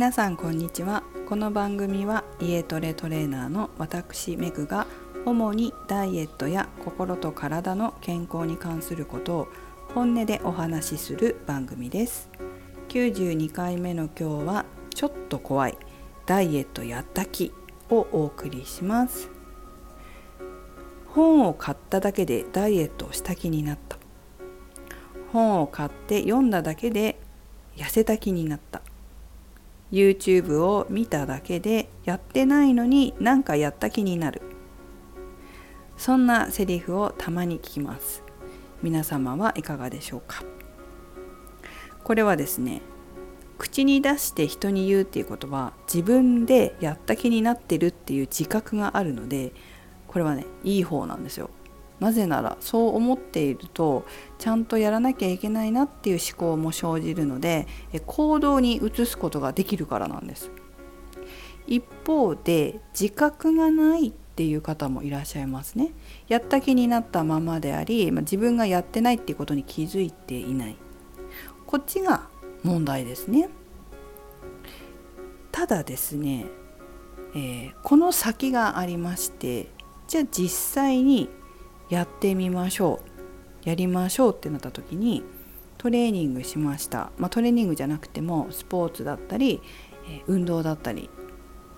皆さんこんにちは。この番組は家トレトレーナーの私メグが主にダイエットや心と体の健康に関することを本音でお話しする番組です。92回目の今日はちょっと怖い。ダイエットやった気をお送りします。本を買っただけでダイエットをした気になった。本を買って読んだだけで痩せた気になった。YouTube を見ただけでやってないのになんかやった気になる。そんなセリフをたまに聞きます。皆様はいかがでしょうか？これはですね口に出して人に言うっていうことは自分でやった気になってるっていう自覚があるのでこれはねいい方なんですよ。なぜならそう思っているとちゃんとやらなきゃいけないなっていう思考も生じるので行動に移すことができるからなんです。一方で自覚がないっていう方もいらっしゃいますね。やった気になったままであり、まあ、自分がやってないっていうことに気づいていない。こっちが問題ですね。ただですね、えー、この先がありましてじゃあ実際にやってみましょう。やりましょうってなった時にトレーニングしました、まあ、トレーニングじゃなくてもスポーツだったり、え運動だったり。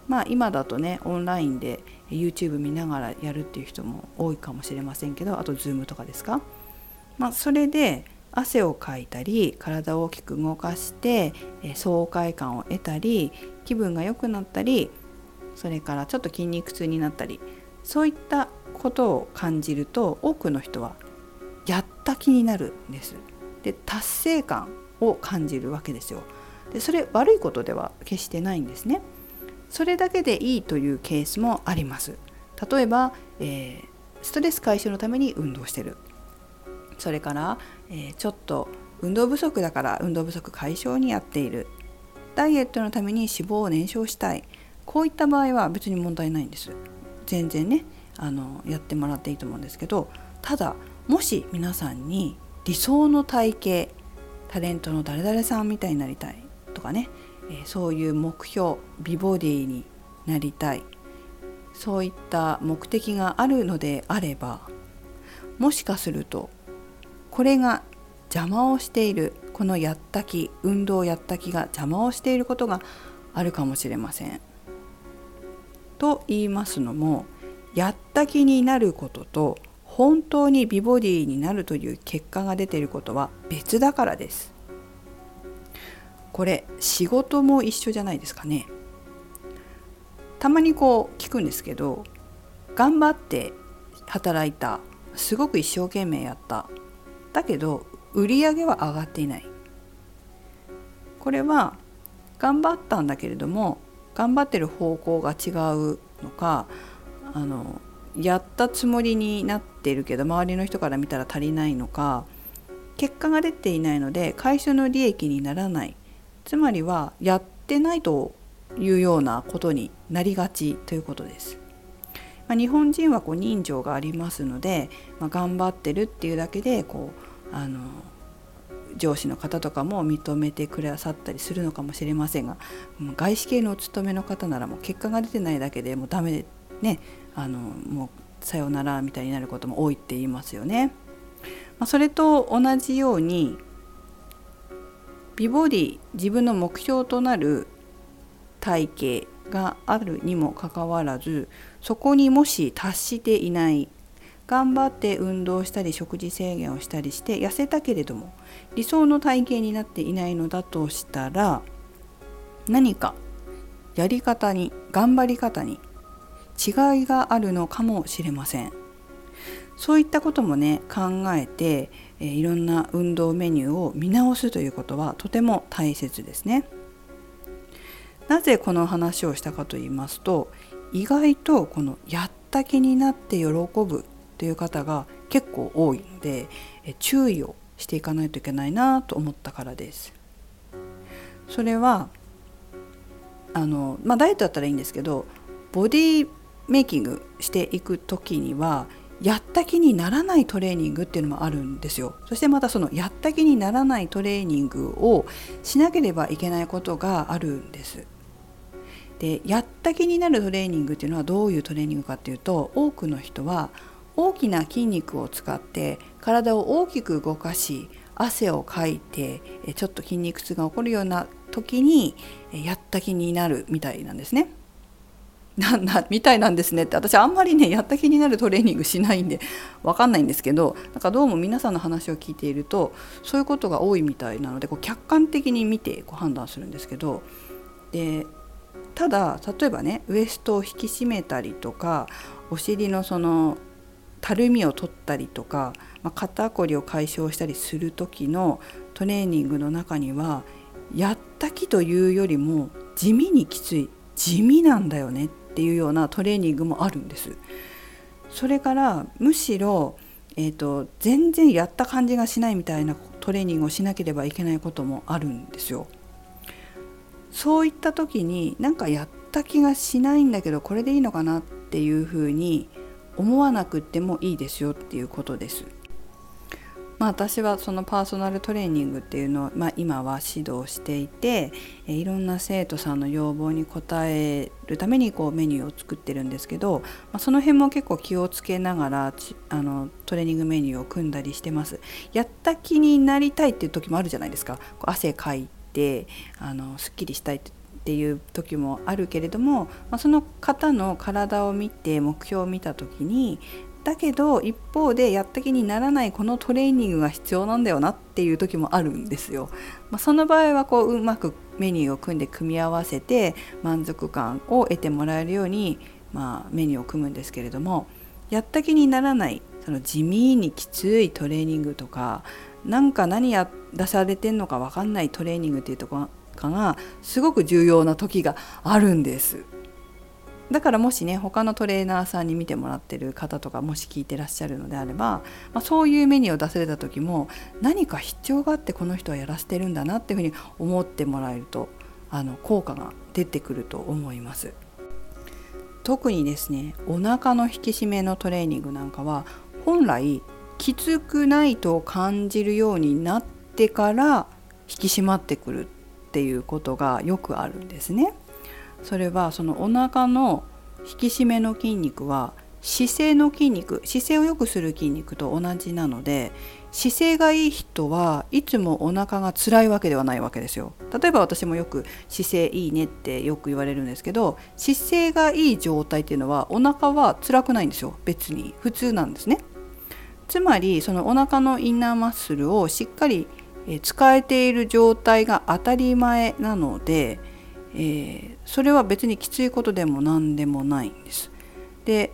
まあ今だとねオンラインで YouTube 見ながらやるっていう人も多いかもしれませんけどあと Zoom とかですか、まあ、それで汗をかいたり体を大きく動かして爽快感を得たり気分が良くなったりそれからちょっと筋肉痛になったりそういったことを感じると多くの人はやった気になるんです。で達成感を感じるわけですよ。でそれ悪いことでは決してないんですね。それだけでいいというケースもあります。例えば、えー、ストレス解消のために運動してる。それから、えー、ちょっと運動不足だから運動不足解消にやっている。ダイエットのために脂肪を燃焼したい。こういった場合は別に問題ないんです。全然ねあのやってもらっていいと思うんですけどただもし皆さんに理想の体型タレントの誰々さんみたいになりたいとかね、え、そういう目標美ボディになりたいそういった目的があるのであればもしかするとこれが邪魔をしているこのやった気運動やった気が邪魔をしていることがあるかもしれません。と言いますのもやった気になることと本当に美ボディになるという結果が出ていることは別だからです。これ仕事も一緒じゃないですかね。たまにこう聞くんですけど頑張って働いたすごく一生懸命やった。だけど売り上げは上がっていない。これは頑張ったんだけれども頑張ってる方向が違うのかあのやったつもりになってるけど周りの人から見たら足りないのか結果が出ていないので会社の利益にならないつまりはやってないというようなことになりがちということです。まあ、日本人はこう人情がありますので、まあ、頑張ってるっていうだけでこうあの上司の方とかも認めてくださったりするのかもしれませんが外資系のお勤めの方ならもう結果が出てないだけでもうダメでねあのもうさよならみたいになることも多いって言いますよね。まあ、それと同じように美ボディ自分の目標となる体型があるにもかかわらずそこにもし達していない頑張って運動したり食事制限をしたりして痩せたけれども理想の体型になっていないのだとしたら何かやり方に頑張り方に違いがあるのかもしれません。そういったこともね考えて、えいろんな運動メニューを見直すということはとても大切ですね。なぜこの話をしたかと言いますと意外とこのやった気になって喜ぶという方が結構多いので注意をしていかないといけないなと思ったからです。それはあのまあダイエットだったらいいんですけどボディメイキングしていく時にはやった気にならないトレーニングっていうのもあるんですよ。そしてまたそのやった気にならないトレーニングをしなければいけないことがあるんです。でやった気になるトレーニングっていうのはどういうトレーニングかっていうと多くの人は大きな筋肉を使って体を大きく動かし汗をかいてちょっと筋肉痛が起こるような時にやった気になるみたいなんですね。なんなみたいなんですねって私あんまりねやった気になるトレーニングしないんで分かんないんですけどなんかどうも皆さんの話を聞いているとそういうことが多いみたいなのでこう客観的に見てこう判断するんですけどでただ例えばねウエストを引き締めたりとかお尻のそのたるみを取ったりとか、まあ、肩こりを解消したりする時のトレーニングの中にはやった気というよりも地味にきつい地味なんだよねっていうようなトレーニングもあるんです。それからむしろ、えーと、全然やった感じがしないみたいなトレーニングをしなければいけないこともあるんですよ。そういった時になんかやった気がしないんだけどこれでいいのかなっていうふうに思わなくてもいいですよっていうことです。まあ、私はそのパーソナルトレーニングっていうのを、まあ、今は指導していていろんな生徒さんの要望に応えるためにこうメニューを作ってるんですけど、まあ、その辺も結構気をつけながらあのトレーニングメニューを組んだりしてます。やった気になりたいっていう時もあるじゃないですか。こう汗かいてあのすっきりしたいってっていう時もあるけれども、まあ、その方の体を見て目標を見た時にだけど一方でやった気にならないこのトレーニングが必要なんだよなっていう時もあるんですよ。まあ、その場合はこううまくメニューを組んで組み合わせて満足感を得てもらえるように、まあ、メニューを組むんですけれどもやった気にならないその地味にきついトレーニングとかなんか何や出されてんのか分かんないトレーニングっていうとこかがすごく重要な時があるんです。だからもしね他のトレーナーさんに見てもらってる方とかもし聞いてらっしゃるのであれば、まあ、そういうメニューを出された時も何か必要があってこの人はやらせてるんだなっていうふうに思ってもらえるとあの効果が出てくると思います。特にですねお腹の引き締めのトレーニングなんかは本来きつくないと感じるようになってから引き締まってくるっていうことがよくあるんですね。それはそのお腹の引き締めの筋肉は姿勢の筋肉姿勢を良くする筋肉と同じなので姿勢がいい人はいつもお腹が辛いわけではないわけですよ。例えば私もよく姿勢いいねってよく言われるんですけど姿勢がいい状態っていうのはお腹は辛くないんですよ。別に普通なんですね。つまりそのお腹のインナーマッスルをしっかりえ使えている状態が当たり前なので、えー、それは別にきついことでも何でもないんです。で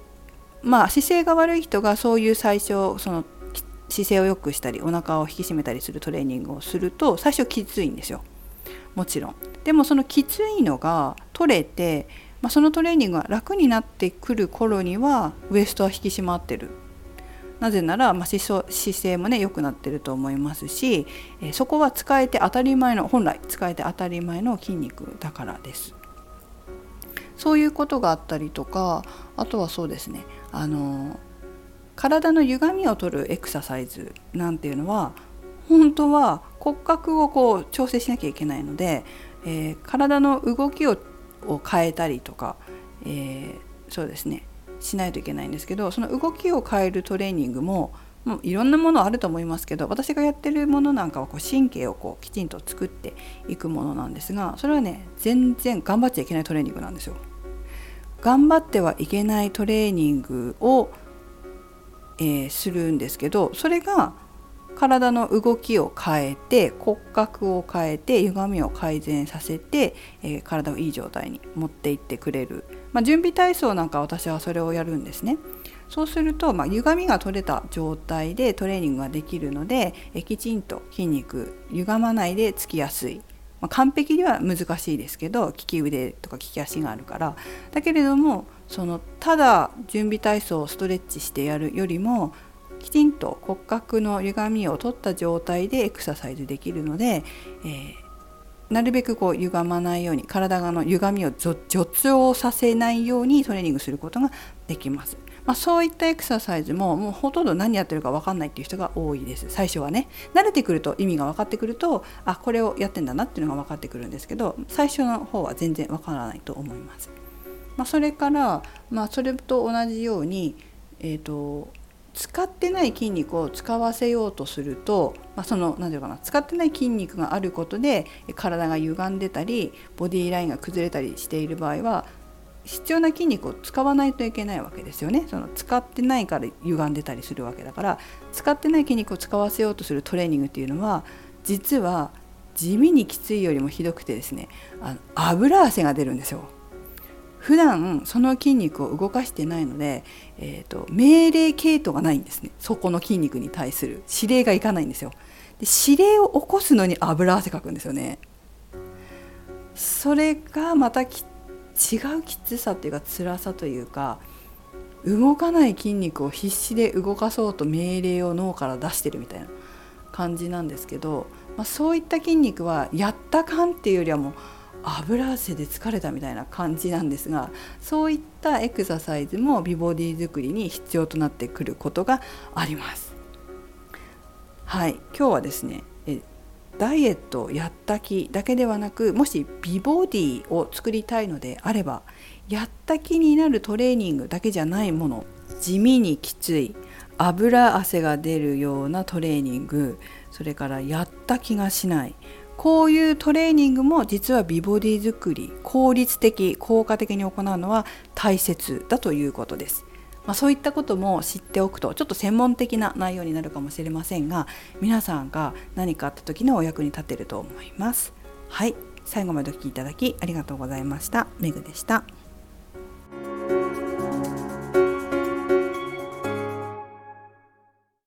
まあ姿勢が悪い人がそういう最初その姿勢を良くしたりお腹を引き締めたりするトレーニングをすると最初きついんですよもちろん。でもそのきついのが取れて、まあ、そのトレーニングが楽になってくる頃にはウエストは引き締まってるなぜなら、まあ、姿勢もね良くなってると思いますし、えそこは使えて当たり前の本来使えて当たり前の筋肉だからです。そういうことがあったりとかあとはそうですねあの体の歪みを取るエクササイズなんていうのは本当は骨格をこう調整しなきゃいけないので、えー、体の動きを変えたりとか、えー、そうですねしないといけないんですけどその動きを変えるトレーニングももういろんなものあると思いますけど私がやってるものなんかはこう神経をこうきちんと作っていくものなんですがそれはね全然頑張っちゃいけないトレーニングなんですよ。頑張ってはいけないトレーニングを、えー、するんですけどそれが体の動きを変えて骨格を変えて歪みを改善させて、えー、体をいい状態に持っていってくれる、まあ、準備体操なんか私はそれをやるんですね。そうすると、まあ、歪みが取れた状態でトレーニングができるのでえきちんと筋肉歪まないでつきやすい、まあ、完璧には難しいですけど利き腕とか利き足があるから。だけれどもそのただ準備体操をストレッチしてやるよりもきちんと骨格の歪みを取った状態でエクササイズできるので、えー、なるべくこう歪まないように体の歪みを助長させないようにトレーニングすることができます。まあ、そういったエクササイズももうほとんど何やってるか分かんないっていう人が多いです最初はね慣れてくると意味が分かってくるとあこれをやってんだなっていうのが分かってくるんですけど最初の方は全然分からないと思います。まあ、それから、まあ、それと同じように、えーと、使ってない筋肉を使わせようとすると、まあ、その何て言うかな使ってない筋肉があることで体が歪んでたりボディーラインが崩れたりしている場合は必要な筋肉を使わないといけないわけですよね。その使ってないから歪んでたりするわけだから使ってない筋肉を使わせようとするトレーニングっていうのは実は地味にきついよりもひどくてですねあの油汗が出るんですよ。普段その筋肉を動かしてないので、えーと、命令系統がないんですね。そこの筋肉に対する。指令がいかないんですよ。で指令を起こすのに油汗かくんですよね。それがまたき違うきつさっていうか辛さというか動かない筋肉を必死で動かそうと命令を脳から出してるみたいな感じなんですけど、まあ、そういった筋肉はやった感っていうよりはもう油汗で疲れたみたいな感じなんですがそういったエクササイズも美ボディ作りに必要となってくることがあります。はい今日はですねダイエットやった気だけではなくもし美ボディを作りたいのであればやった気になるトレーニングだけじゃないもの地味にきつい油汗が出るようなトレーニングそれからやった気がしないこういうトレーニングも実は美ボディ作り効率的効果的に行うのは大切だということです。まあ、そういったことも知っておくとちょっと専門的な内容になるかもしれませんが皆さんが何かあった時のお役に立てると思います。はい最後までお聴きいただきありがとうございました。メグでした。